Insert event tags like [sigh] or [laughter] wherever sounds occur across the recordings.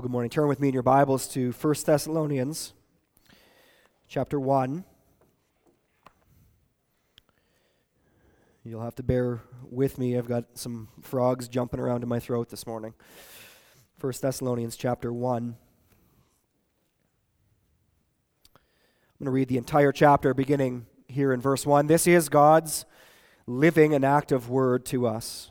Well, good morning. Turn with me in your Bibles to 1 Thessalonians chapter 1. You'll have to bear with me. I've got some frogs jumping around in my throat this morning. 1 Thessalonians chapter 1. I'm going to read the entire chapter beginning here in verse 1. This is God's living and active word to us.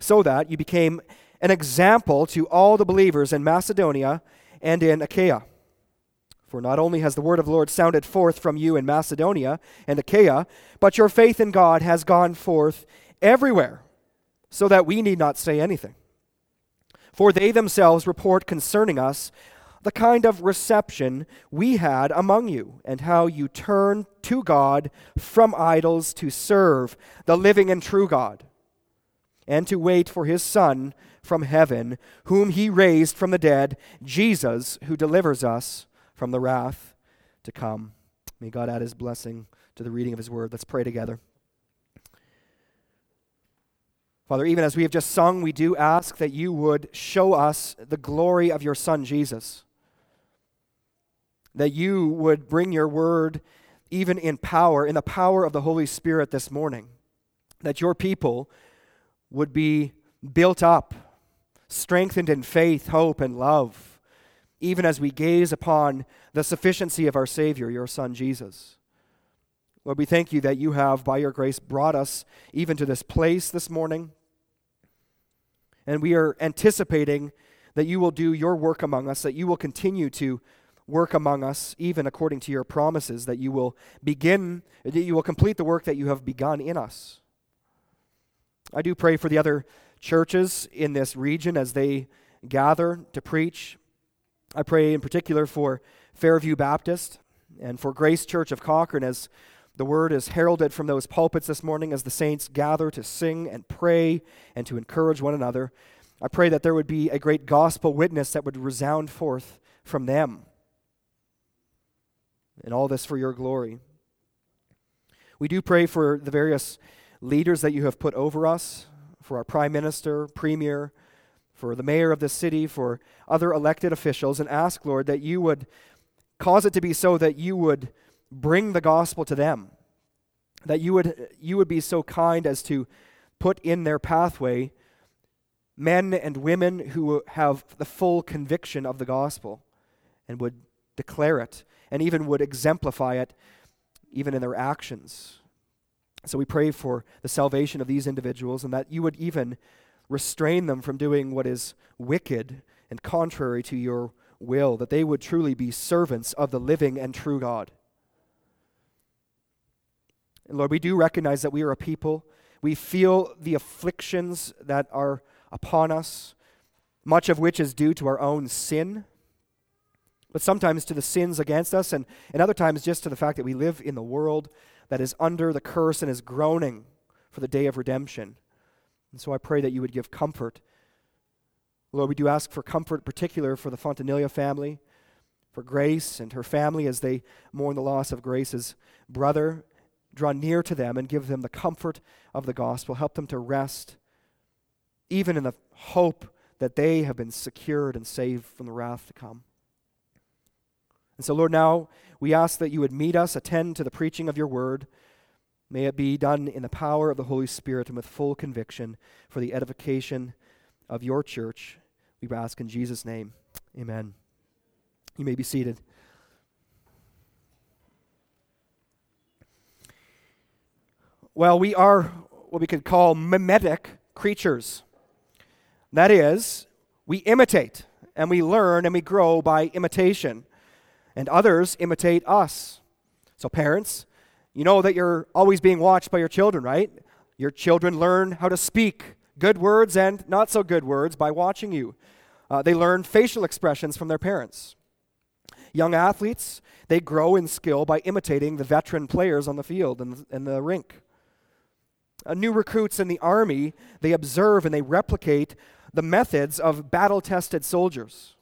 so that you became an example to all the believers in Macedonia and in Achaia. For not only has the word of the Lord sounded forth from you in Macedonia and Achaia, but your faith in God has gone forth everywhere, so that we need not say anything. For they themselves report concerning us the kind of reception we had among you, and how you turned to God from idols to serve the living and true God and to wait for his Son from heaven, whom he raised from the dead, Jesus, who delivers us from the wrath to come. May God add his blessing to the reading of his word. Let's pray together. Father, even as we have just sung, we do ask that you would show us the glory of your Son, Jesus. That you would bring your word even in power, in the power of the Holy Spirit this morning. That your people would be built up, strengthened in faith, hope, and love, even as we gaze upon the sufficiency of our Savior, your Son Jesus. Lord, we thank you that you have, by your grace, brought us even to this place this morning. And we are anticipating that you will do your work among us, that you will continue to work among us, even according to your promises, that you will begin, that you will complete the work that you have begun in us. I do pray for the other churches in this region as they gather to preach. I pray in particular for Fairview Baptist and for Grace Church of Cochrane as the word is heralded from those pulpits this morning as the saints gather to sing and pray and to encourage one another. I pray that there would be a great gospel witness that would resound forth from them. And all this for your glory. We do pray for the various leaders that you have put over us, for our prime minister, premier, for the mayor of the city, for other elected officials, and ask, Lord, that you would cause it to be so that you would bring the gospel to them, that you would, you would be so kind as to put in their pathway men and women who have the full conviction of the gospel and would declare it and even would exemplify it even in their actions. So we pray for the salvation of these individuals and that you would even restrain them from doing what is wicked and contrary to your will, that they would truly be servants of the living and true God. And Lord, we do recognize that we are a people. We feel the afflictions that are upon us, much of which is due to our own sin, but sometimes to the sins against us, and, and other times just to the fact that we live in the world that is under the curse and is groaning for the day of redemption. And so I pray that you would give comfort. Lord, we do ask for comfort, particular for the Fontanilia family, for Grace and her family as they mourn the loss of Grace's brother. Draw near to them and give them the comfort of the gospel. Help them to rest, even in the hope that they have been secured and saved from the wrath to come. And so, Lord, now we ask that you would meet us, attend to the preaching of your word. May it be done in the power of the Holy Spirit and with full conviction for the edification of your church. We ask in Jesus' name. Amen. You may be seated. Well, we are what we could call mimetic creatures. That is, we imitate and we learn and we grow by imitation, and others imitate us. So, parents, you know that you're always being watched by your children, right? Your children learn how to speak good words and not so good words by watching you. Uh, they learn facial expressions from their parents. Young athletes, they grow in skill by imitating the veteran players on the field and, and the rink. Uh, new recruits in the army, they observe and they replicate the methods of battle tested soldiers.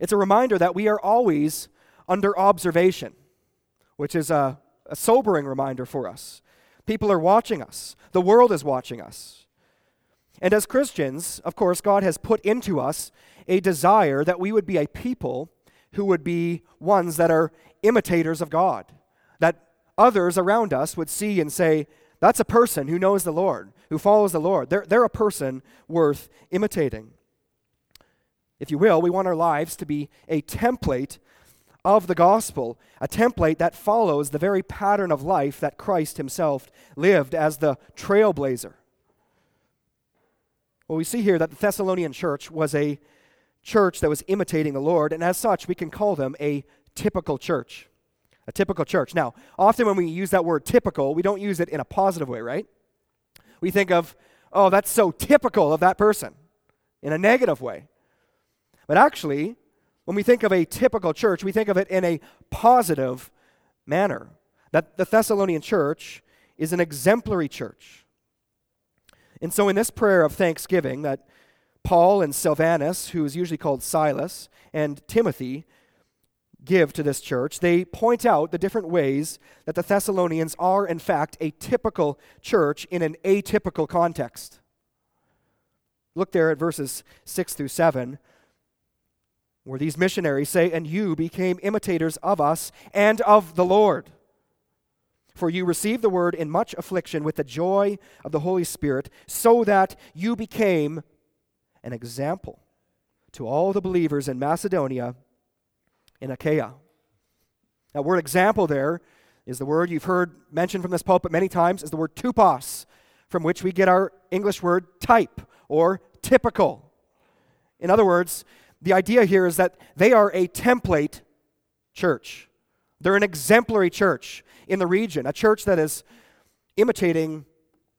It's a reminder that we are always under observation, which is a, a sobering reminder for us. People are watching us, the world is watching us. And as Christians, of course, God has put into us a desire that we would be a people who would be ones that are imitators of God, that others around us would see and say, that's a person who knows the Lord, who follows the Lord. They're, they're a person worth imitating. If you will, we want our lives to be a template of the gospel, a template that follows the very pattern of life that Christ himself lived as the trailblazer. Well, we see here that the Thessalonian church was a church that was imitating the Lord, and as such, we can call them a typical church. A typical church. Now, often when we use that word typical, we don't use it in a positive way, right? We think of, oh, that's so typical of that person in a negative way. But actually, when we think of a typical church, we think of it in a positive manner. That the Thessalonian church is an exemplary church. And so, in this prayer of thanksgiving, that Paul and Silvanus, who is usually called Silas, and Timothy give to this church, they point out the different ways that the Thessalonians are, in fact, a typical church in an atypical context. Look there at verses 6 through 7, where these missionaries say, And you became imitators of us and of the Lord. For you received the word in much affliction with the joy of the Holy Spirit, so that you became an example to all the believers in Macedonia in Achaia. That word example there is the word you've heard mentioned from this pulpit many times, is the word tupos, from which we get our English word type or typical. In other words, the idea here is that they are a template church. They're an exemplary church in the region, a church that is imitating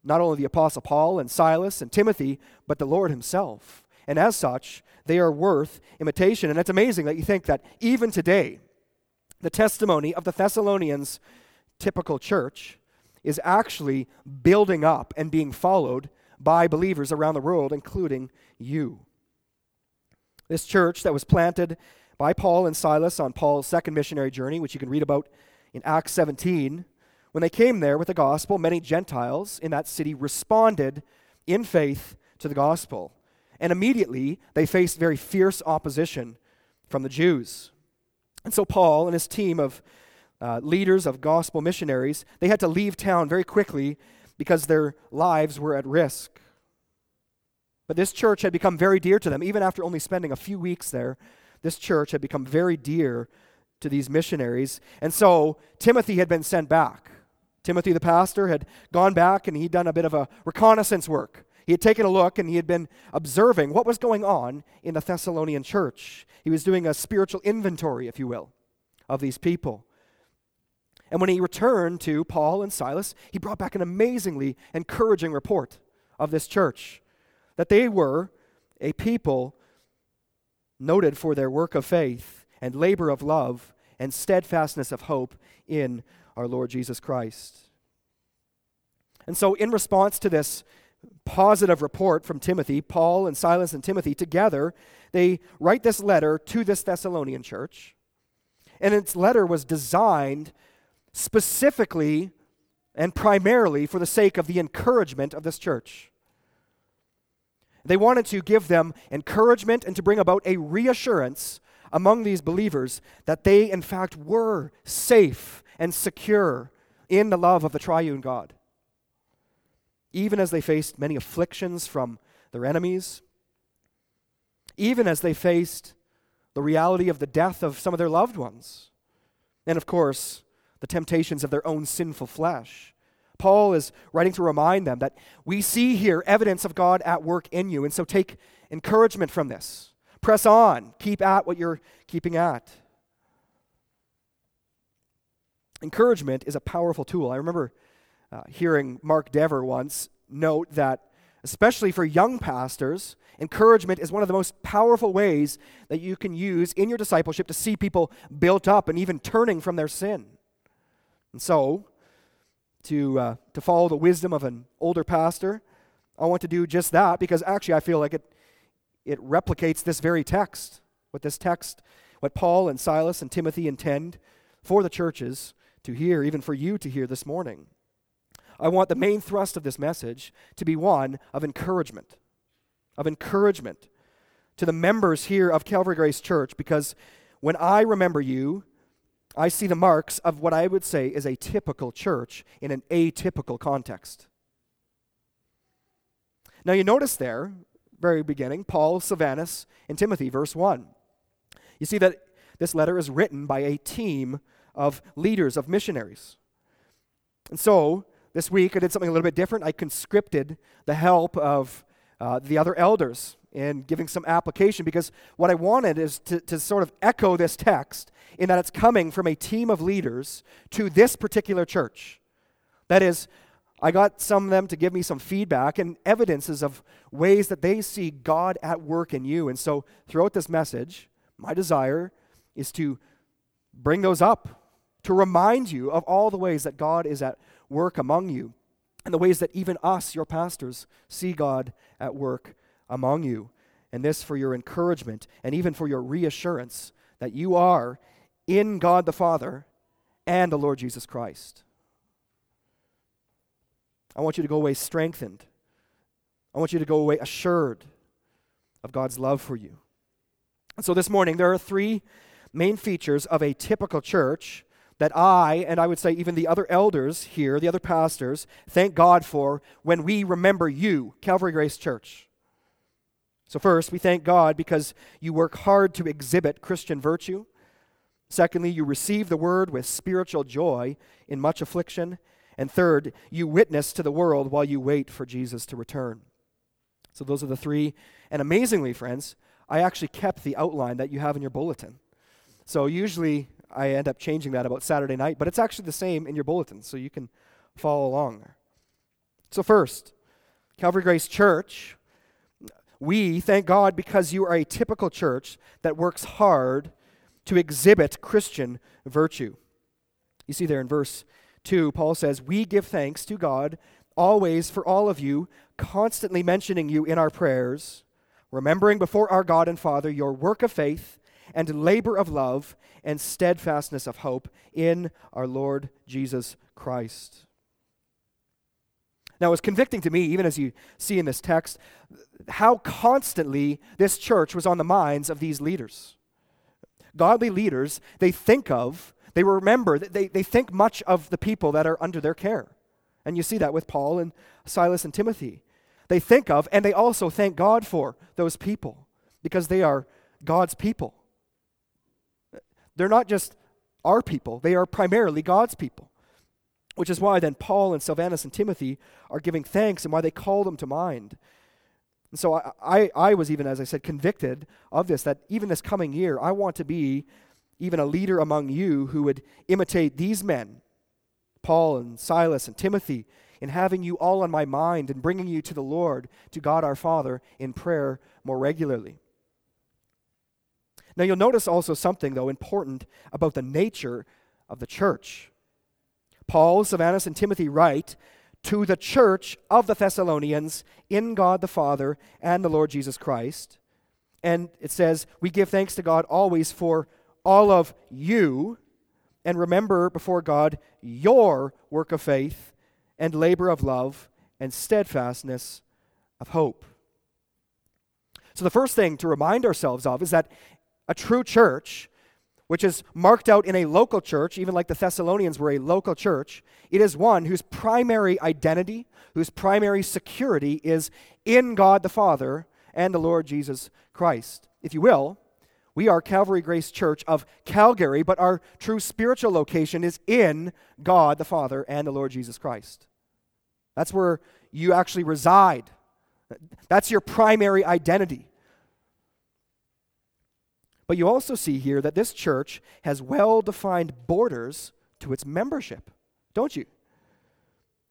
not only the Apostle Paul and Silas and Timothy, but the Lord Himself. And as such, they are worth imitation. And it's amazing that you think that even today, the testimony of the Thessalonians' typical church is actually building up and being followed by believers around the world, including you. This church that was planted by Paul and Silas on Paul's second missionary journey, which you can read about in Acts 17, when they came there with the gospel, many Gentiles in that city responded in faith to the gospel. And immediately they faced very fierce opposition from the Jews. And so Paul and his team of uh, leaders of gospel missionaries, they had to leave town very quickly because their lives were at risk. But this church had become very dear to them. Even after only spending a few weeks there, this church had become very dear to these missionaries. And so Timothy had been sent back. Timothy, the pastor, had gone back and he'd done a bit of a reconnaissance work. He had taken a look and he had been observing what was going on in the Thessalonian church. He was doing a spiritual inventory, if you will, of these people. And when he returned to Paul and Silas, he brought back an amazingly encouraging report of this church that they were a people noted for their work of faith and labor of love and steadfastness of hope in our Lord Jesus Christ. And so, in response to this positive report from Timothy, Paul and Silas and Timothy together, they write this letter to this Thessalonian church. And its letter was designed specifically and primarily for the sake of the encouragement of this church. They wanted to give them encouragement and to bring about a reassurance among these believers that they, in fact, were safe and secure in the love of the triune God even as they faced many afflictions from their enemies. even as they faced the reality of the death of some of their loved ones. And of course, the temptations of their own sinful flesh. Paul is writing to remind them that we see here evidence of God at work in you. And so take encouragement from this. Press on. Keep at what you're keeping at. Encouragement is a powerful tool. I remember uh, hearing Mark Dever once note that, especially for young pastors, encouragement is one of the most powerful ways that you can use in your discipleship to see people built up and even turning from their sin. And so, to, uh, to follow the wisdom of an older pastor, I want to do just that because actually I feel like it, it replicates this very text. What this text, what Paul and Silas and Timothy intend for the churches to hear, even for you to hear this morning. I want the main thrust of this message to be one of encouragement, of encouragement to the members here of Calvary Grace Church, because when I remember you, I see the marks of what I would say is a typical church in an atypical context. Now, you notice there, very beginning, Paul, Silvanus, and Timothy, verse 1. You see that this letter is written by a team of leaders, of missionaries. And so, this week I did something a little bit different. I conscripted the help of uh, the other elders and giving some application because what I wanted is to, to sort of echo this text in that it's coming from a team of leaders to this particular church. That is, I got some of them to give me some feedback and evidences of ways that they see God at work in you. And so, throughout this message, my desire is to bring those up to remind you of all the ways that God is at work among you and the ways that even us, your pastors, see God at work among you. And this for your encouragement and even for your reassurance that you are in God the Father and the Lord Jesus Christ. I want you to go away strengthened. I want you to go away assured of God's love for you. And so this morning, there are three main features of a typical church that I, and I would say even the other elders here, the other pastors, thank God for when we remember you, Calvary Grace Church. So, first, we thank God because you work hard to exhibit Christian virtue. Secondly, you receive the word with spiritual joy in much affliction. And third, you witness to the world while you wait for Jesus to return. So, those are the three. And amazingly, friends, I actually kept the outline that you have in your bulletin. So, usually I end up changing that about Saturday night, but it's actually the same in your bulletin, so you can follow along there. So, first, Calvary Grace Church, we thank God because you are a typical church that works hard to exhibit Christian virtue. You see there in verse 2, Paul says, We give thanks to God always for all of you, constantly mentioning you in our prayers, remembering before our God and Father your work of faith and labor of love and steadfastness of hope in our Lord Jesus Christ. Now, it's convicting to me, even as you see in this text, how constantly this church was on the minds of these leaders. Godly leaders, they think of, they remember, they, they think much of the people that are under their care. And you see that with Paul and Silas and Timothy. They think of, and they also thank God for those people because they are God's people. They're not just our people, they are primarily God's people. Which is why then Paul and Silvanus and Timothy are giving thanks and why they call them to mind. And so I, I, I, was even, as I said, convicted of this, that even this coming year, I want to be even a leader among you who would imitate these men, Paul and Silas and Timothy, in having you all on my mind and bringing you to the Lord, to God our Father, in prayer more regularly. Now, you'll notice also something, though, important about the nature of the church. Paul, Silvanus, and Timothy write to the church of the Thessalonians in God the Father and the Lord Jesus Christ. And it says, We give thanks to God always for all of you, and remember before God your work of faith and labor of love and steadfastness of hope. So, the first thing to remind ourselves of is that a true church, which is marked out in a local church, even like the Thessalonians were a local church, it is one whose primary identity, whose primary security is in God the Father and the Lord Jesus Christ. If you will, we are Calvary Grace Church of Calgary, but our true spiritual location is in God the Father and the Lord Jesus Christ. That's where you actually reside. That's your primary identity. But you also see here that this church has well defined borders to its membership, don't you?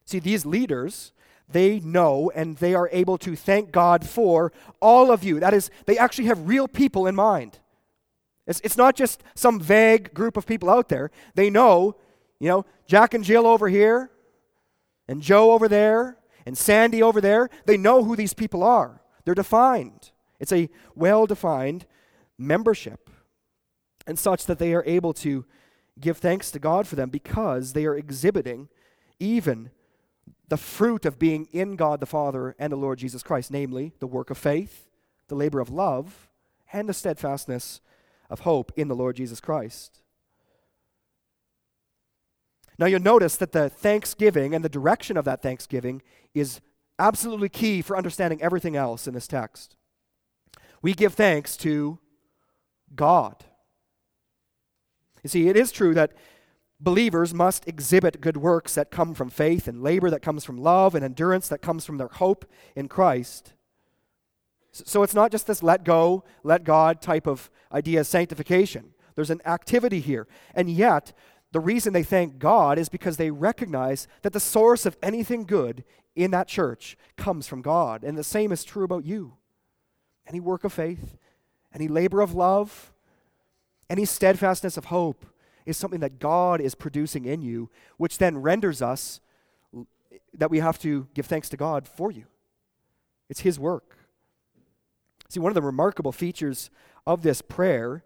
See, these leaders, they know and they are able to thank God for all of you. That is, they actually have real people in mind. It's, it's not just some vague group of people out there. They know, you know, Jack and Jill over here, and Joe over there, and Sandy over there. They know who these people are. They're defined. It's a well defined membership, and such that they are able to give thanks to God for them because they are exhibiting even the fruit of being in God the Father and the Lord Jesus Christ, namely the work of faith, the labor of love, and the steadfastness of hope in the Lord Jesus Christ. Now you'll notice that the thanksgiving and the direction of that thanksgiving is absolutely key for understanding everything else in this text. We give thanks to God. You see, it is true that believers must exhibit good works that come from faith and labor that comes from love and endurance that comes from their hope in Christ. So it's not just this let go, let God type of idea of sanctification. There's an activity here. And yet, the reason they thank God is because they recognize that the source of anything good in that church comes from God. And the same is true about you. Any work of faith, any labor of love, any steadfastness of hope is something that God is producing in you, which then renders us that we have to give thanks to God for you. It's His work. See, one of the remarkable features of this prayer,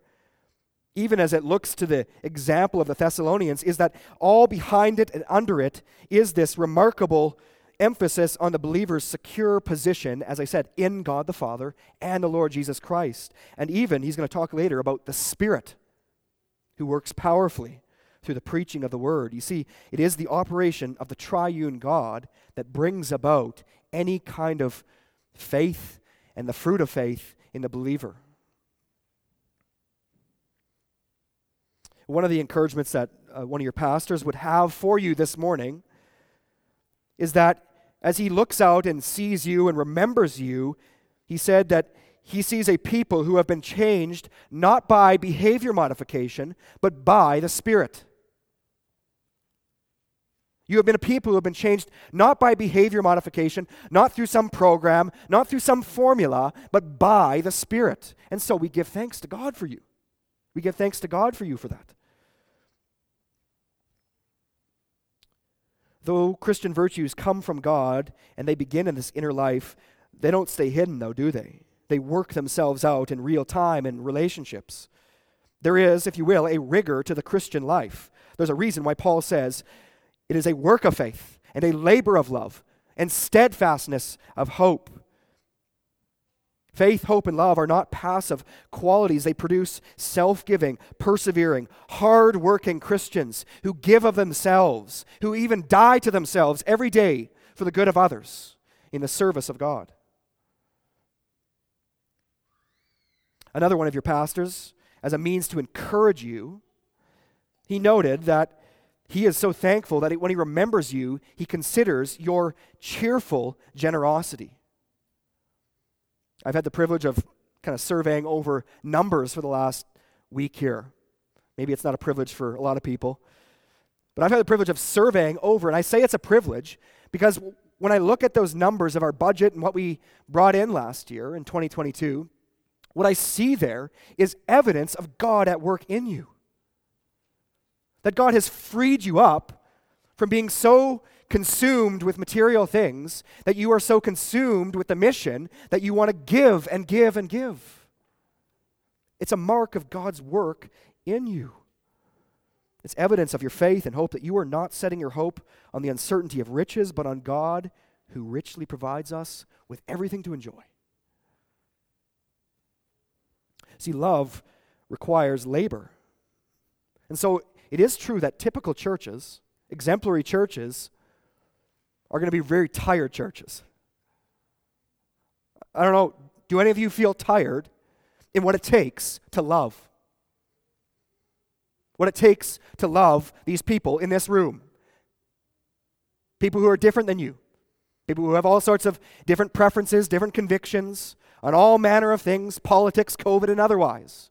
even as it looks to the example of the Thessalonians, is that all behind it and under it is this remarkable emphasis on the believer's secure position, as I said, in God the Father and the Lord Jesus Christ. And even, he's going to talk later about the Spirit who works powerfully through the preaching of the Word. You see, it is the operation of the triune God that brings about any kind of faith and the fruit of faith in the believer. One of the encouragements that uh, one of your pastors would have for you this morning is that as he looks out and sees you and remembers you, he said that he sees a people who have been changed not by behavior modification, but by the Spirit. You have been a people who have been changed not by behavior modification, not through some program, not through some formula, but by the Spirit. And so we give thanks to God for you. We give thanks to God for you for that. Though Christian virtues come from God and they begin in this inner life, they don't stay hidden, though, do they? They work themselves out in real time in relationships. There is, if you will, a rigor to the Christian life. There's a reason why Paul says, it is a work of faith and a labor of love and steadfastness of hope. Faith, hope, and love are not passive qualities. They produce self giving, persevering, hard working Christians who give of themselves, who even die to themselves every day for the good of others in the service of God. Another one of your pastors, as a means to encourage you, he noted that he is so thankful that when he remembers you, he considers your cheerful generosity. I've had the privilege of kind of surveying over numbers for the last week here. Maybe it's not a privilege for a lot of people, but I've had the privilege of surveying over, and I say it's a privilege because when I look at those numbers of our budget and what we brought in last year in 2022, what I see there is evidence of God at work in you. That God has freed you up from being so consumed with material things that you are so consumed with the mission that you want to give and give and give. It's a mark of God's work in you. It's evidence of your faith and hope that you are not setting your hope on the uncertainty of riches, but on God who richly provides us with everything to enjoy. See, love requires labor. And so it is true that typical churches, exemplary churches, are going to be very tired churches. I don't know, do any of you feel tired in what it takes to love? What it takes to love these people in this room? People who are different than you, people who have all sorts of different preferences, different convictions on all manner of things politics, COVID, and otherwise.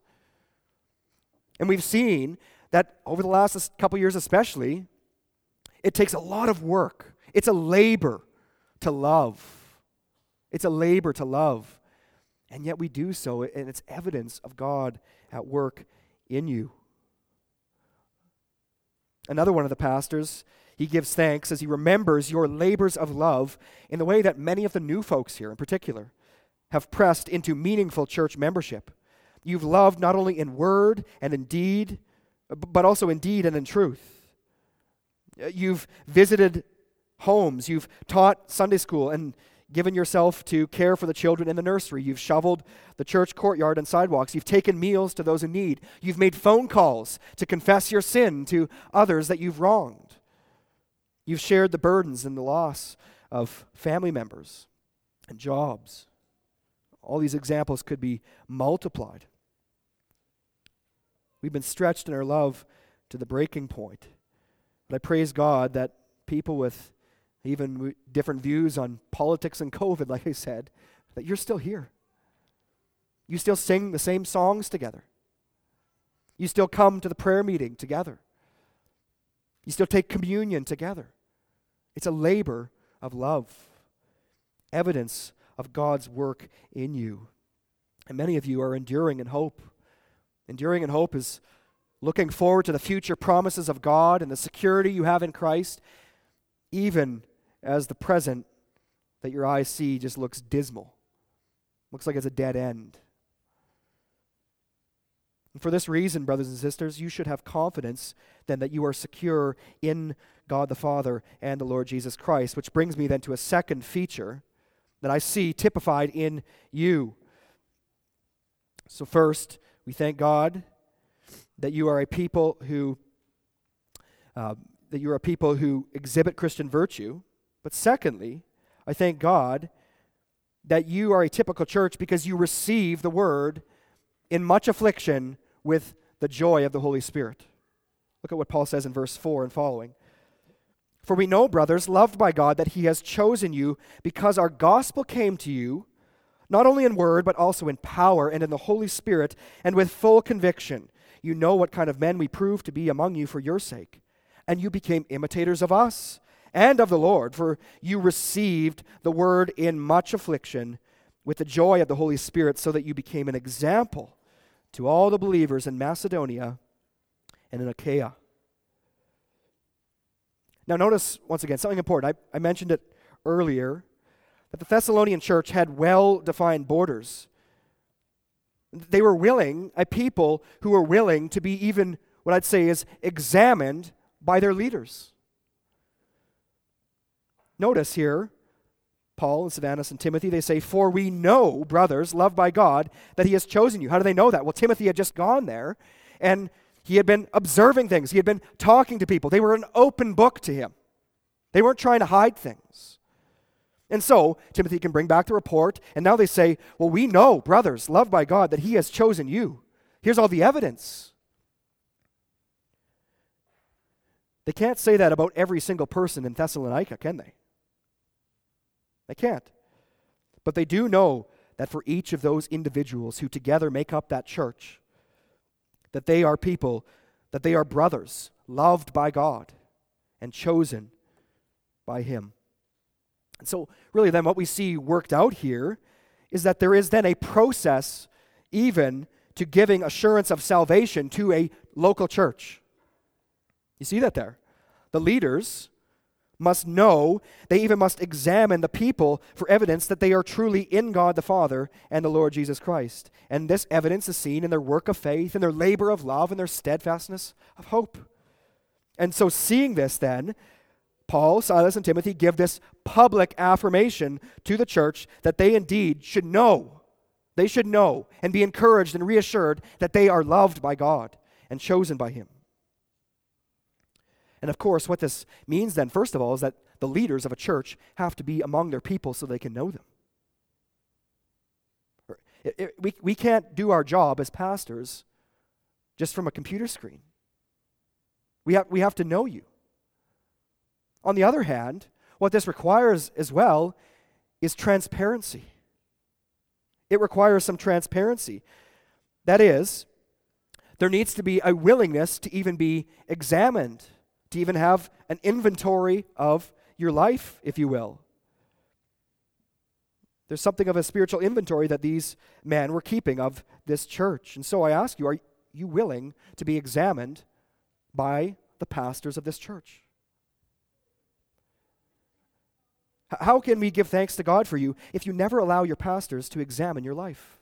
And we've seen that over the last couple years, especially, it takes a lot of work. It's a labor to love. It's a labor to love. And yet we do so, and it's evidence of God at work in you. Another one of the pastors, he gives thanks as he remembers your labors of love in the way that many of the new folks here, in particular, have pressed into meaningful church membership. You've loved not only in word and in deed, but also in deed and in truth. Uh, you've visited homes, you've taught Sunday school and given yourself to care for the children in the nursery. You've shoveled the church courtyard and sidewalks. You've taken meals to those in need. You've made phone calls to confess your sin to others that you've wronged. You've shared the burdens and the loss of family members and jobs. All these examples could be multiplied. We've been stretched in our love to the breaking point. But I praise God that people with even different views on politics and COVID, [laughs] like I said, that you're still here. You still sing the same songs together. You still come to the prayer meeting together. You still take communion together. It's a labor of love, evidence of God's work in you. And many of you are enduring in hope. Enduring in hope is looking forward to the future promises of God and the security you have in Christ, even as the present that your eyes see just looks dismal. Looks like it's a dead end. And for this reason, brothers and sisters, you should have confidence then that you are secure in God the Father and the Lord Jesus Christ, which brings me then to a second feature that I see typified in you. So, first, we thank God that you are a people who uh, that you are a people who exhibit Christian virtue. But secondly, I thank God that you are a typical church because you receive the word in much affliction with the joy of the Holy Spirit. Look at what Paul says in verse 4 and following. For we know, brothers, loved by God, that He has chosen you because our gospel came to you not only in word, but also in power and in the Holy Spirit, and with full conviction. You know what kind of men we proved to be among you for your sake. And you became imitators of us and of the Lord, for you received the word in much affliction with the joy of the Holy Spirit, so that you became an example to all the believers in Macedonia and in Achaia. Now, notice once again something important. I, I mentioned it earlier that the Thessalonian church had well defined borders. They were willing, a people who were willing to be even what I'd say is examined by their leaders. Notice here, Paul and Silvanus and Timothy, they say, For we know, brothers, loved by God, that he has chosen you. How do they know that? Well, Timothy had just gone there and he had been observing things, he had been talking to people. They were an open book to him, they weren't trying to hide things. And so, Timothy can bring back the report, and now they say, Well, we know, brothers, loved by God, that He has chosen you. Here's all the evidence. They can't say that about every single person in Thessalonica, can they? They can't. But they do know that for each of those individuals who together make up that church, that they are people, that they are brothers, loved by God and chosen by Him. And so, really, then what we see worked out here is that there is then a process, even to giving assurance of salvation to a local church. You see that there? The leaders must know, they even must examine the people for evidence that they are truly in God the Father and the Lord Jesus Christ. And this evidence is seen in their work of faith, in their labor of love, and their steadfastness of hope. And so, seeing this, then, Paul, Silas, and Timothy give this public affirmation to the church that they indeed should know. They should know and be encouraged and reassured that they are loved by God and chosen by Him. And of course, what this means then, first of all, is that the leaders of a church have to be among their people so they can know them. It, it, we, we can't do our job as pastors just from a computer screen. We have, we have to know you. On the other hand, what this requires as well is transparency. It requires some transparency. That is, there needs to be a willingness to even be examined, to even have an inventory of your life, if you will. There's something of a spiritual inventory that these men were keeping of this church. And so I ask you, are you willing to be examined by the pastors of this church? How can we give thanks to God for you if you never allow your pastors to examine your life?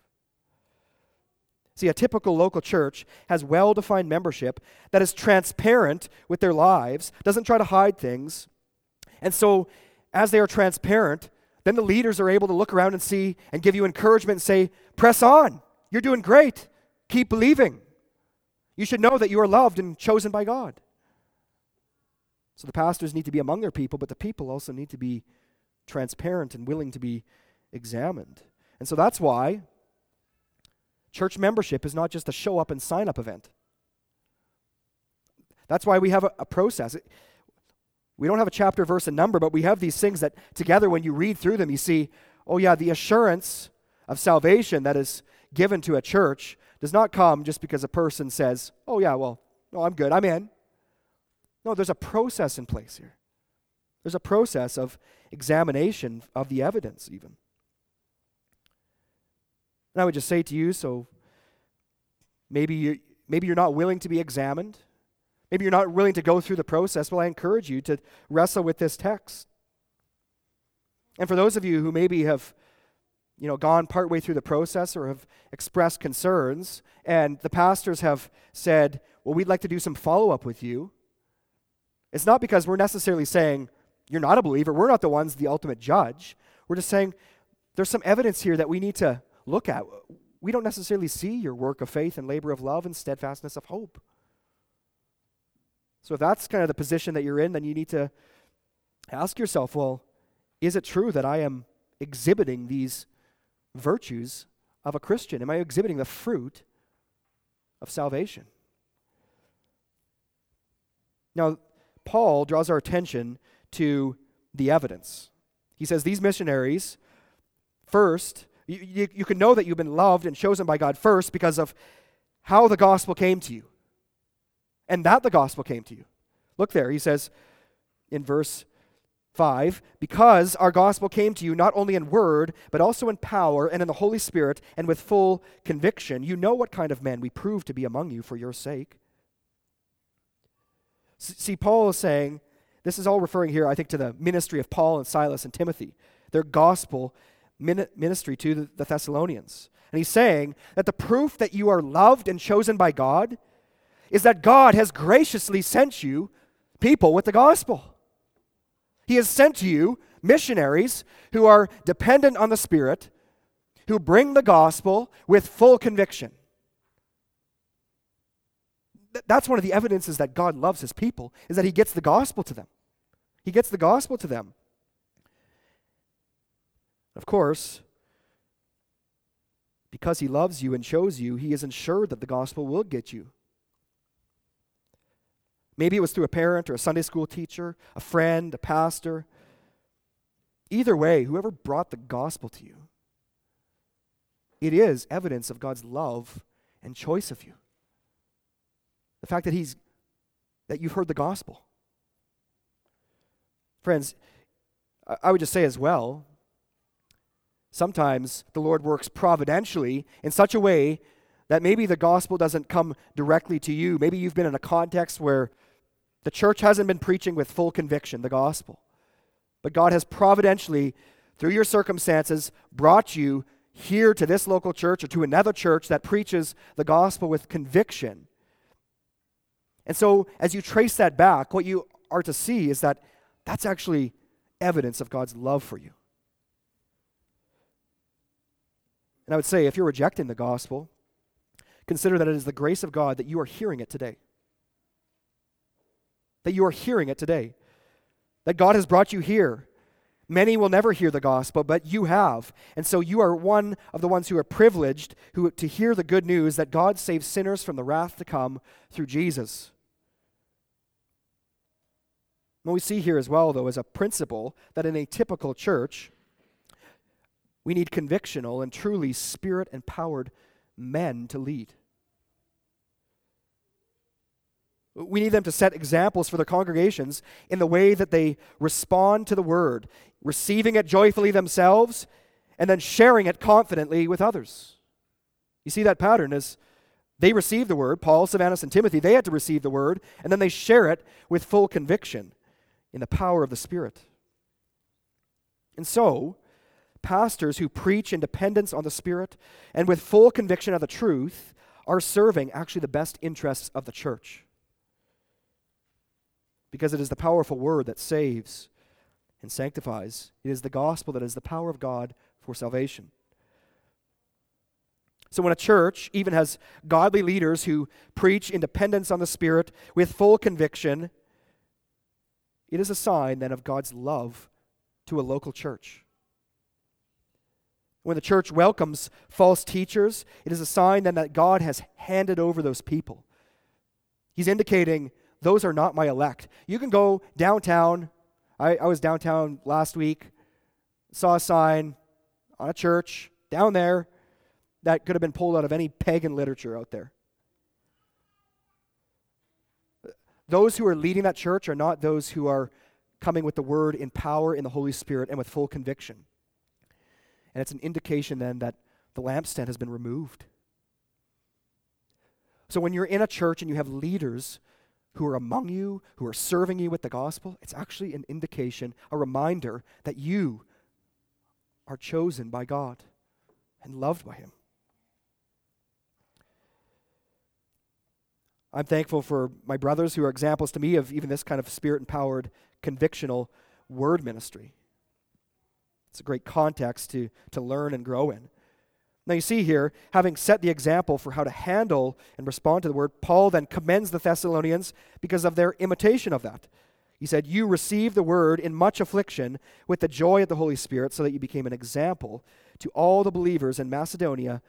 See, a typical local church has well defined membership that is transparent with their lives, doesn't try to hide things. And so, as they are transparent, then the leaders are able to look around and see and give you encouragement and say, Press on. You're doing great. Keep believing. You should know that you are loved and chosen by God. So the pastors need to be among their people, but the people also need to be transparent and willing to be examined. And so that's why church membership is not just a show up and sign up event. That's why we have a, a process. We don't have a chapter, verse, and number, but we have these things that together, when you read through them, you see, oh, yeah, the assurance of salvation that is given to a church does not come just because a person says, oh, yeah, well, no, I'm good, I'm in. No, there's a process in place here. There's a process of examination of the evidence, even. And I would just say to you so maybe, you, maybe you're not willing to be examined. Maybe you're not willing to go through the process. Well, I encourage you to wrestle with this text. And for those of you who maybe have you know, gone partway through the process or have expressed concerns, and the pastors have said, Well, we'd like to do some follow up with you. It's not because we're necessarily saying, you're not a believer. We're not the ones, the ultimate judge. We're just saying there's some evidence here that we need to look at. We don't necessarily see your work of faith and labor of love and steadfastness of hope. So if that's kind of the position that you're in, then you need to ask yourself well, is it true that I am exhibiting these virtues of a Christian? Am I exhibiting the fruit of salvation? Now, Paul draws our attention to the evidence. He says, These missionaries, first, you, you, you, can know that you've been loved and chosen by God first because of how the gospel came to you. And that the gospel came to you. Look there, he says in verse 5 Because our gospel came to you not only in word, but also in power and in the Holy Spirit and with full conviction. You know what kind of men we proved to be among you for your sake. See, Paul is saying, this is all referring here, I think, to the ministry of Paul and Silas and Timothy, their gospel ministry to the Thessalonians. And he's saying that the proof that you are loved and chosen by God is that God has graciously sent you people with the gospel. He has sent you missionaries who are dependent on the Spirit, who bring the gospel with full conviction. That's one of the evidences that God loves his people, is that he gets the gospel to them. He gets the gospel to them. Of course, because he loves you and chose you, he is ensured that the gospel will get you. Maybe it was through a parent or a Sunday school teacher, a friend, a pastor. Either way, whoever brought the gospel to you, it is evidence of God's love and choice of you. The fact that he's that you've heard the gospel. Friends, I would just say as well, sometimes the Lord works providentially in such a way that maybe the gospel doesn't come directly to you. Maybe you've been in a context where the church hasn't been preaching with full conviction the gospel. But God has providentially, through your circumstances, brought you here to this local church or to another church that preaches the gospel with conviction. And so, as you trace that back, what you are to see is that that's actually evidence of God's love for you. And I would say, if you're rejecting the gospel, consider that it is the grace of God that you are hearing it today. That you are hearing it today. That God has brought you here. Many will never hear the gospel, but you have. And so you are one of the ones who are privileged who, to hear the good news that God saves sinners from the wrath to come through Jesus. What we see here as well, though, is a principle that in a typical church, we need convictional and truly spirit empowered men to lead. We need them to set examples for their congregations in the way that they respond to the word, receiving it joyfully themselves, and then sharing it confidently with others. You see that pattern as they receive the word, Paul, Silvanus, and Timothy, they had to receive the word, and then they share it with full conviction in the power of the Spirit. And so, pastors who preach in dependence on the Spirit and with full conviction of the truth are serving actually the best interests of the church because it is the powerful word that saves and sanctifies. It is the gospel that is the power of God for salvation. So, when a church even has godly leaders who preach independence on the Spirit with full conviction, it is a sign then of God's love to a local church. When the church welcomes false teachers, it is a sign then that God has handed over those people. He's indicating those are not my elect. You can go downtown. I, I was downtown last week, saw a sign on a church down there that could have been pulled out of any pagan literature out there. Those who are leading that church are not those who are coming with the word in power in the Holy Spirit and with full conviction. And it's an indication then that the lampstand has been removed. So when you're in a church and you have leaders who are among you, who are serving you with the gospel, it's actually an indication, a reminder that you are chosen by God and loved by Him. I'm thankful for my brothers who are examples to me of even this kind of spirit empowered, convictional word ministry. It's a great context to, to learn and grow in. Now, you see here, having set the example for how to handle and respond to the word, Paul then commends the Thessalonians because of their imitation of that. He said, You received the word in much affliction with the joy of the Holy Spirit, so that you became an example to all the believers in Macedonia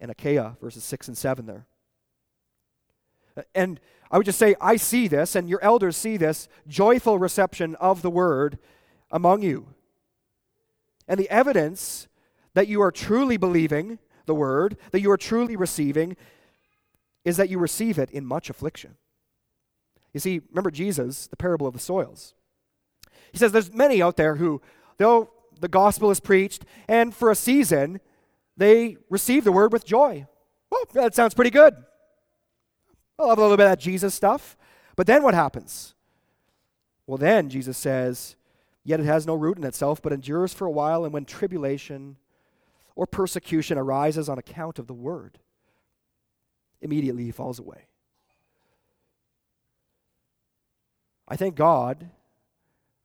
and Achaia, verses 6 and 7 there. And I would just say, I see this, and your elders see this joyful reception of the word among you. And the evidence that you are truly believing the word, that you are truly receiving, is that you receive it in much affliction. You see, remember Jesus, the parable of the soils. He says there's many out there who, though the gospel is preached, and for a season, they receive the word with joy. Well, that sounds pretty good. I love a little bit of that Jesus stuff. But then what happens? Well, then Jesus says, Yet it has no root in itself, but endures for a while, and when tribulation or persecution arises on account of the word, immediately he falls away. I thank God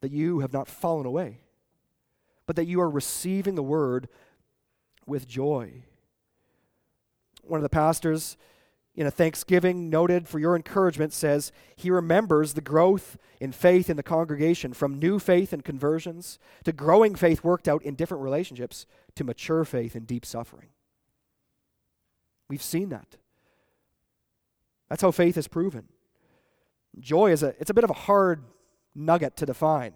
that you have not fallen away, but that you are receiving the word with joy. One of the pastors in a thanksgiving noted for your encouragement says he remembers the growth in faith in the congregation from new faith and conversions to growing faith worked out in different relationships to mature faith in deep suffering. We've seen that. That's how faith is proven. Joy is a it's a bit of a hard nugget to define.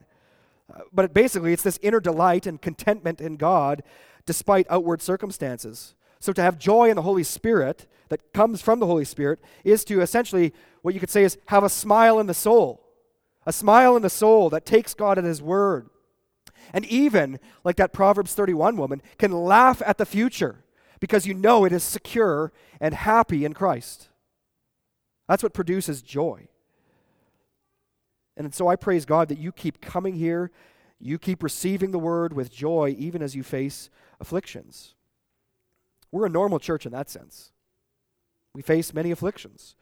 Uh, but basically it's this inner delight and contentment in God despite outward circumstances. So to have joy in the Holy Spirit that comes from the Holy Spirit is to essentially, what you could say is have a smile in the soul. A smile in the soul that takes God at His word. And even, like that Proverbs 31 woman, can laugh at the future because you know it is secure and happy in Christ. That's what produces joy. And so I praise God that you keep coming here, you keep receiving the word with joy, even as you face afflictions. We're a normal church in that sense. We face many afflictions.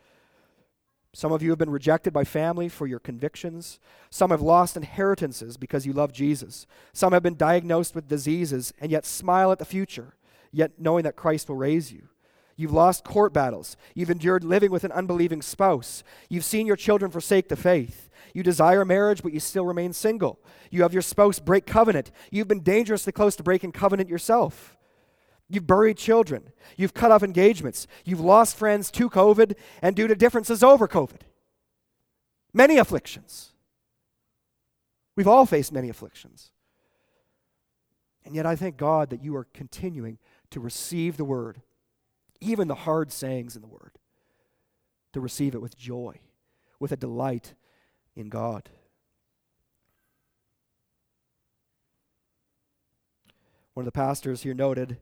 Some of you have been rejected by family for your convictions. Some have lost inheritances because you love Jesus. Some have been diagnosed with diseases and yet smile at the future, yet knowing that Christ will raise you. You've lost court battles. You've endured living with an unbelieving spouse. You've seen your children forsake the faith. You desire marriage, but you still remain single. You have your spouse break covenant. You've been dangerously close to breaking covenant yourself. You've buried children. You've cut off engagements. You've lost friends to COVID and due to differences over COVID. Many afflictions. We've all faced many afflictions. And yet, I thank God that you are continuing to receive the word, even the hard sayings in the word, to receive it with joy, with a delight in God. One of the pastors here noted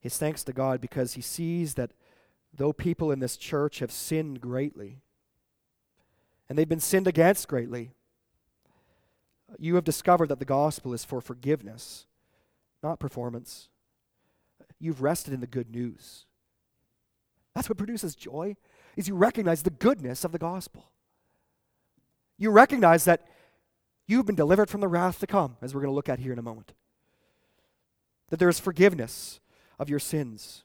his thanks to God because he sees that though people in this church have sinned greatly, and they've been sinned against greatly, you have discovered that the gospel is for forgiveness, not performance. You've rested in the good news. That's what produces joy, is you recognize the goodness of the gospel. You recognize that you've been delivered from the wrath to come, as we're going to look at here in a moment. That there is forgiveness of your sins.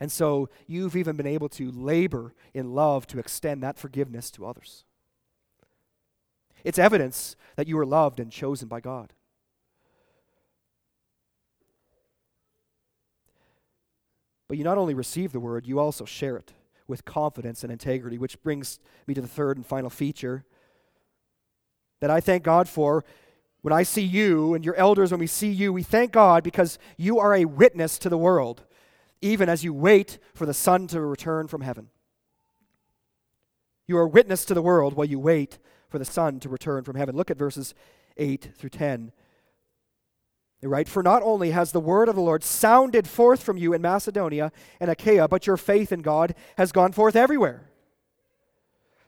And so you've even been able to labor in love to extend that forgiveness to others. It's evidence that you are loved and chosen by God. But you not only receive the word, you also share it with confidence and integrity, which brings me to the third and final feature that I thank God for when I see you and your elders, when we see you, we thank God because you are a witness to the world, even as you wait for the Son to return from heaven. You are a witness to the world while you wait for the Son to return from heaven. Look at verses 8 through 10. Right? For not only has the word of the Lord sounded forth from you in Macedonia and Achaia, but your faith in God has gone forth everywhere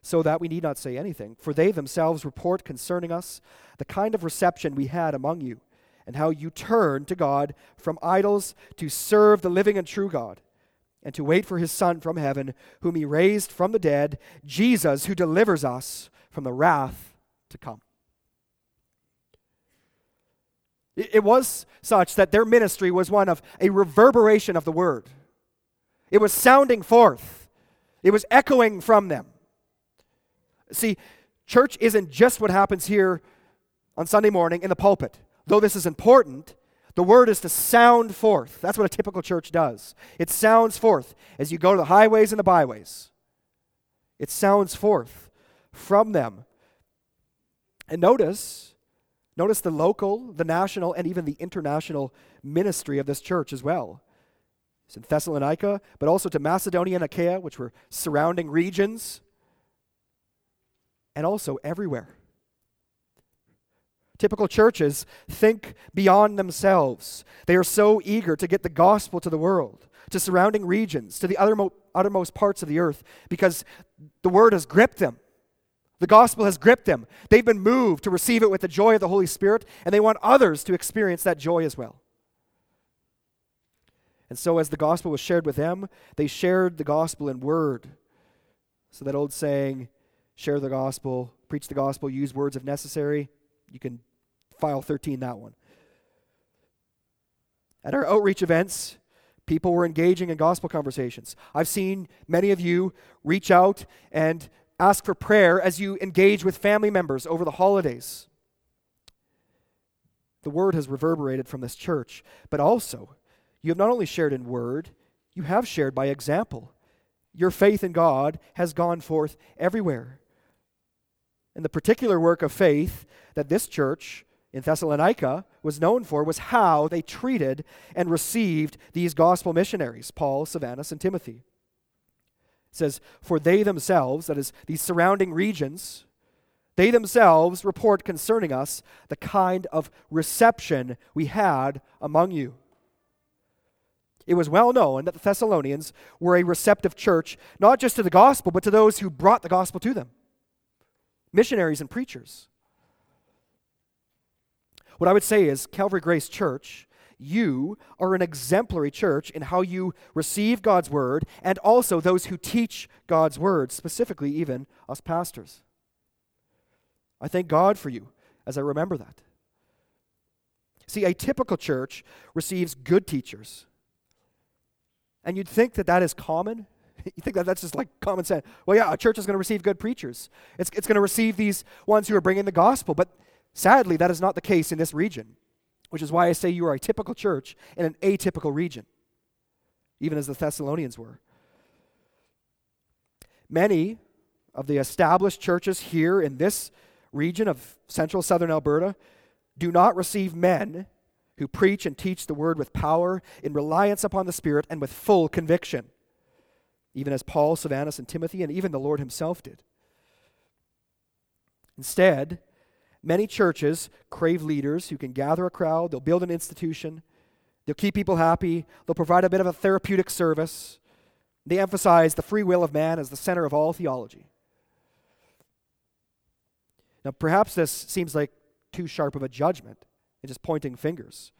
so that we need not say anything. For they themselves report concerning us the kind of reception we had among you, and how you turned to God from idols to serve the living and true God, and to wait for his Son from heaven, whom he raised from the dead, Jesus, who delivers us from the wrath to come. It was such that their ministry was one of a reverberation of the word. It was sounding forth, it was echoing from them. See, church isn't just what happens here on Sunday morning in the pulpit. Though this is important, the word is to sound forth. That's what a typical church does. It sounds forth as you go to the highways and the byways. It sounds forth from them. And notice, notice the local, the national, and even the international ministry of this church as well. It's in Thessalonica, but also to Macedonia and Achaia, which were surrounding regions and also everywhere. Typical churches think beyond themselves. They are so eager to get the gospel to the world, to surrounding regions, to the uttermost, parts of the earth, because the word has gripped them. The gospel has gripped them. They've been moved to receive it with the joy of the Holy Spirit, and they want others to experience that joy as well. And so, as the gospel was shared with them, they shared the gospel in word. So, that old saying, share the gospel, preach the gospel, use words if necessary. You can file 13 that one. At our outreach events, people were engaging in gospel conversations. I've seen many of you reach out and ask for prayer as you engage with family members over the holidays. The word has reverberated from this church, but also you have not only shared in word, you have shared by example. Your faith in God has gone forth everywhere. And the particular work of faith that this church in Thessalonica was known for was how they treated and received these gospel missionaries, Paul, Silvanus, and Timothy. It says, For they themselves, that is, these surrounding regions, they themselves report concerning us the kind of reception we had among you. It was well known that the Thessalonians were a receptive church, not just to the gospel, but to those who brought the gospel to them missionaries and preachers. What I would say is, Calvary Grace Church, you are an exemplary church in how you receive God's word and also those who teach God's word, specifically, even us pastors. I thank God for you as I remember that. See, a typical church receives good teachers And you'd think that that is common. [laughs] You think that that's just like common sense. Well, yeah, a church is going to receive good preachers. It's, it's going to receive these ones who are bringing the gospel. But sadly, that is not the case in this region, which is why I say you are a typical church in an atypical region, even as the Thessalonians were. Many of the established churches here in this region of central southern Alberta do not receive men who preach and teach the word with power, in reliance upon the Spirit, and with full conviction, even as Paul, Silvanus, and Timothy, and even the Lord himself did. Instead, many churches crave leaders who can gather a crowd, they'll build an institution, they'll keep people happy, they'll provide a bit of a therapeutic service. They emphasize the free will of man as the center of all theology. Now, perhaps this seems like too sharp of a judgment and just pointing fingers.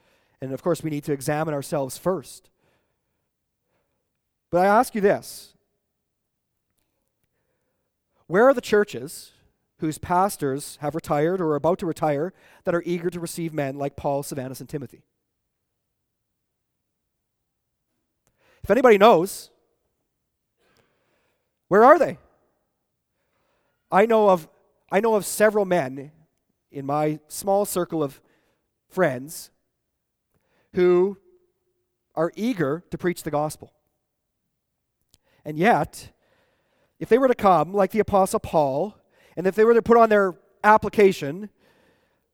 And of course, we need to examine ourselves first. But I ask you this Where are the churches whose pastors have retired or are about to retire that are eager to receive men like Paul, Silvanus, and Timothy? If anybody knows, where are they? I know of I know of several men in my small circle of friends who are eager to preach the gospel. And yet, if they were to come like the Apostle Paul, and if they were to put on their application,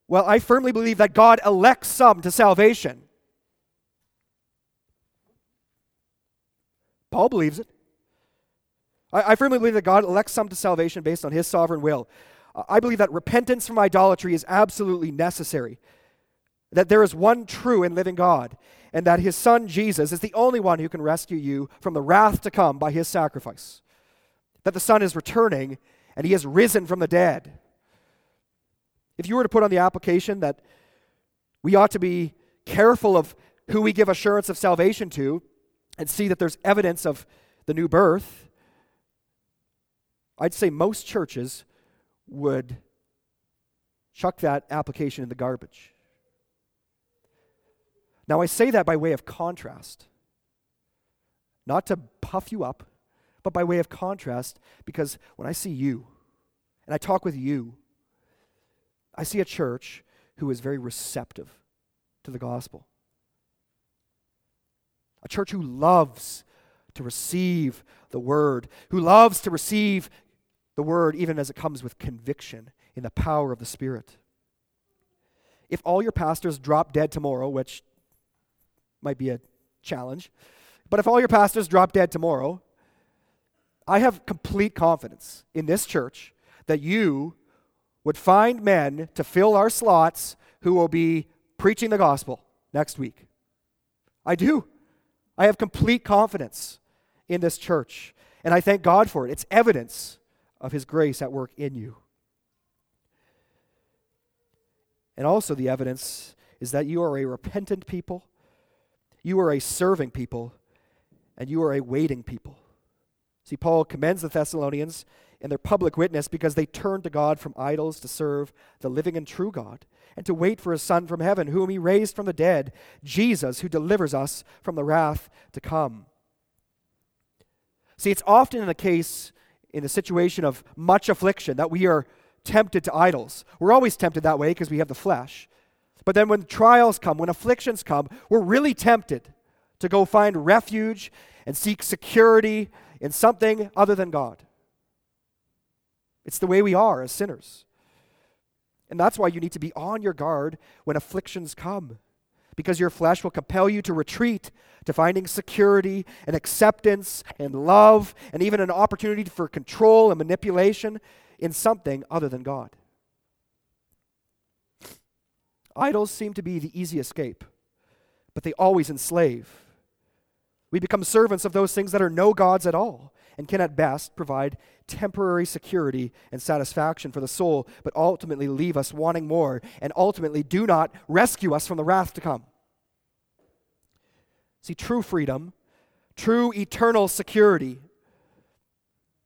well, I firmly believe that God elects some to salvation. Paul believes it. I, I firmly believe that God elects some to salvation based on his sovereign will. I believe that repentance from idolatry is absolutely necessary. That there is one true and living God, and that his son Jesus is the only one who can rescue you from the wrath to come by his sacrifice. That the Son is returning and he has risen from the dead. If you were to put on the application that we ought to be careful of who we give assurance of salvation to and see that there's evidence of the new birth, I'd say most churches would chuck that application in the garbage. Now, I say that by way of contrast, not to puff you up, but by way of contrast, because when I see you and I talk with you, I see a church who is very receptive to the gospel. A church who loves to receive the word, who loves to receive the word even as it comes with conviction in the power of the Spirit. If all your pastors drop dead tomorrow, which might be a challenge, but if all your pastors drop dead tomorrow, I have complete confidence in this church that you would find men to fill our slots who will be preaching the gospel next week. I do. I have complete confidence in this church, and I thank God for it. It's evidence of His grace at work in you. And also, the evidence is that you are a repentant people, you are a serving people, and you are a waiting people. See, Paul commends the Thessalonians in their public witness because they turned to God from idols to serve the living and true God and to wait for his Son from heaven, whom he raised from the dead, Jesus, who delivers us from the wrath to come. See, it's often in the case in the situation of much affliction that we are tempted to idols. We're always tempted that way because we have the flesh. But then when trials come, when afflictions come, we're really tempted to go find refuge and seek security in something other than God. It's the way we are as sinners. And that's why you need to be on your guard when afflictions come because your flesh will compel you to retreat to finding security and acceptance and love and even an opportunity for control and manipulation in something other than God. Idols seem to be the easy escape, but they always enslave. We become servants of those things that are no gods at all and can at best provide temporary security and satisfaction for the soul, but ultimately leave us wanting more and ultimately do not rescue us from the wrath to come. See, true freedom, true eternal security,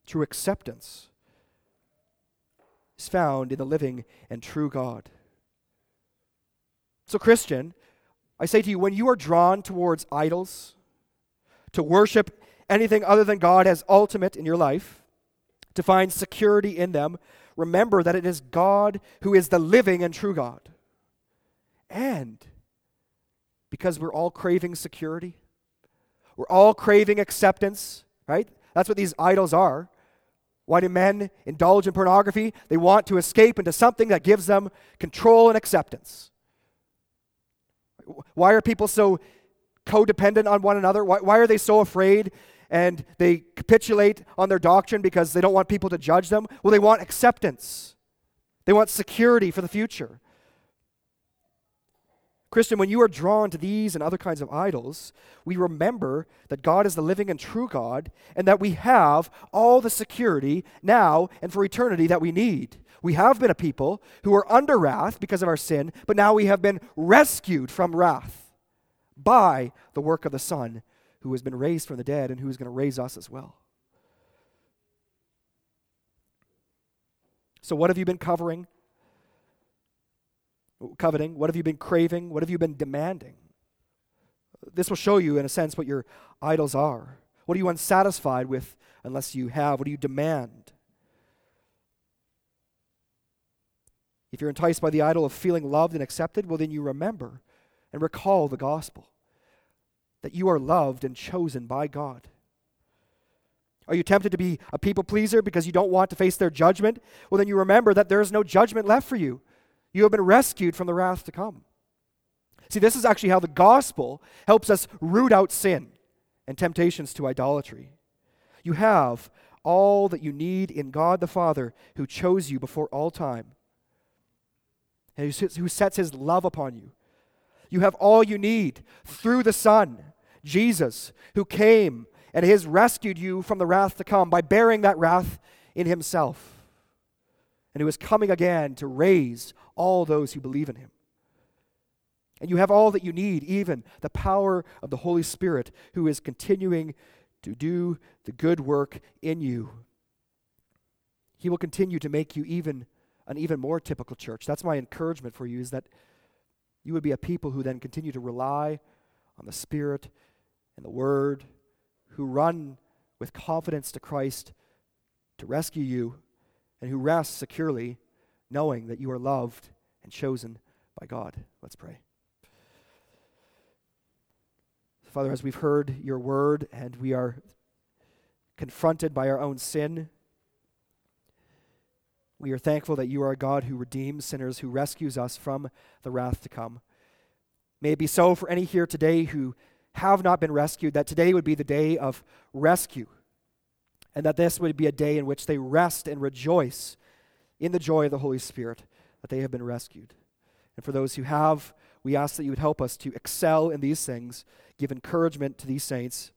true acceptance is found in the living and true God. So, Christian, I say to you, when you are drawn towards idols, to worship anything other than God as ultimate in your life, to find security in them, remember that it is God who is the living and true God. And because we're all craving security, we're all craving acceptance, right? That's what these idols are. Why do men indulge in pornography? They want to escape into something that gives them control and acceptance. Why are people so codependent on one another? Why, why are they so afraid and they capitulate on their doctrine because they don't want people to judge them? Well, they want acceptance, they want security for the future. Christian, when you are drawn to these and other kinds of idols, we remember that God is the living and true God and that we have all the security now and for eternity that we need. We have been a people who are under wrath because of our sin, but now we have been rescued from wrath by the work of the Son who has been raised from the dead and who is going to raise us as well. So, what have you been covering? Coveting? What have you been craving? What have you been demanding? This will show you, in a sense, what your idols are. What are you unsatisfied with unless you have? What do you demand? If you're enticed by the idol of feeling loved and accepted, well, then you remember and recall the gospel that you are loved and chosen by God. Are you tempted to be a people pleaser because you don't want to face their judgment? Well, then you remember that there is no judgment left for you. You have been rescued from the wrath to come. See, this is actually how the gospel helps us root out sin and temptations to idolatry. You have all that you need in God the Father who chose you before all time and who sets his love upon you. You have all you need through the Son Jesus, who came and has rescued you from the wrath to come by bearing that wrath in himself, and who is coming again to raise all those who believe in him. And you have all that you need, even the power of the Holy Spirit, who is continuing to do the good work in you. He will continue to make you even an even more typical church. That's my encouragement for you is that you would be a people who then continue to rely on the Spirit and the Word, who run with confidence to Christ to rescue you, and who rest securely knowing that you are loved and chosen by God. Let's pray. Father, as we've heard your word and we are confronted by our own sin, we are thankful that you are a God who redeems sinners, who rescues us from the wrath to come. May it be so for any here today who have not been rescued, that today would be the day of rescue. And that this would be a day in which they rest and rejoice in the joy of the Holy Spirit that they have been rescued. And for those who have, we ask that you would help us to excel in these things, give encouragement to these saints.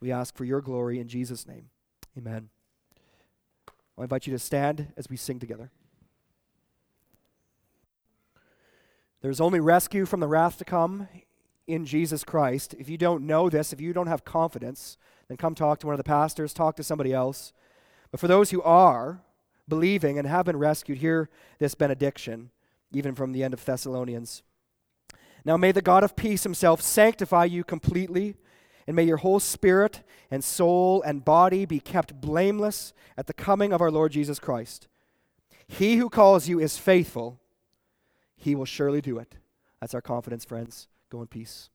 We ask for your glory in Jesus' name. Amen. I invite you to stand as we sing together. There's only rescue from the wrath to come in Jesus Christ. If you don't know this, if you don't have confidence, then come talk to one of the pastors, talk to somebody else. But for those who are believing and have been rescued, hear this benediction, even from the end of Thessalonians. Now may the God of peace himself sanctify you completely, and may your whole spirit and soul and body be kept blameless at the coming of our Lord Jesus Christ. He who calls you is faithful, he will surely do it. That's our confidence, friends. Go in peace.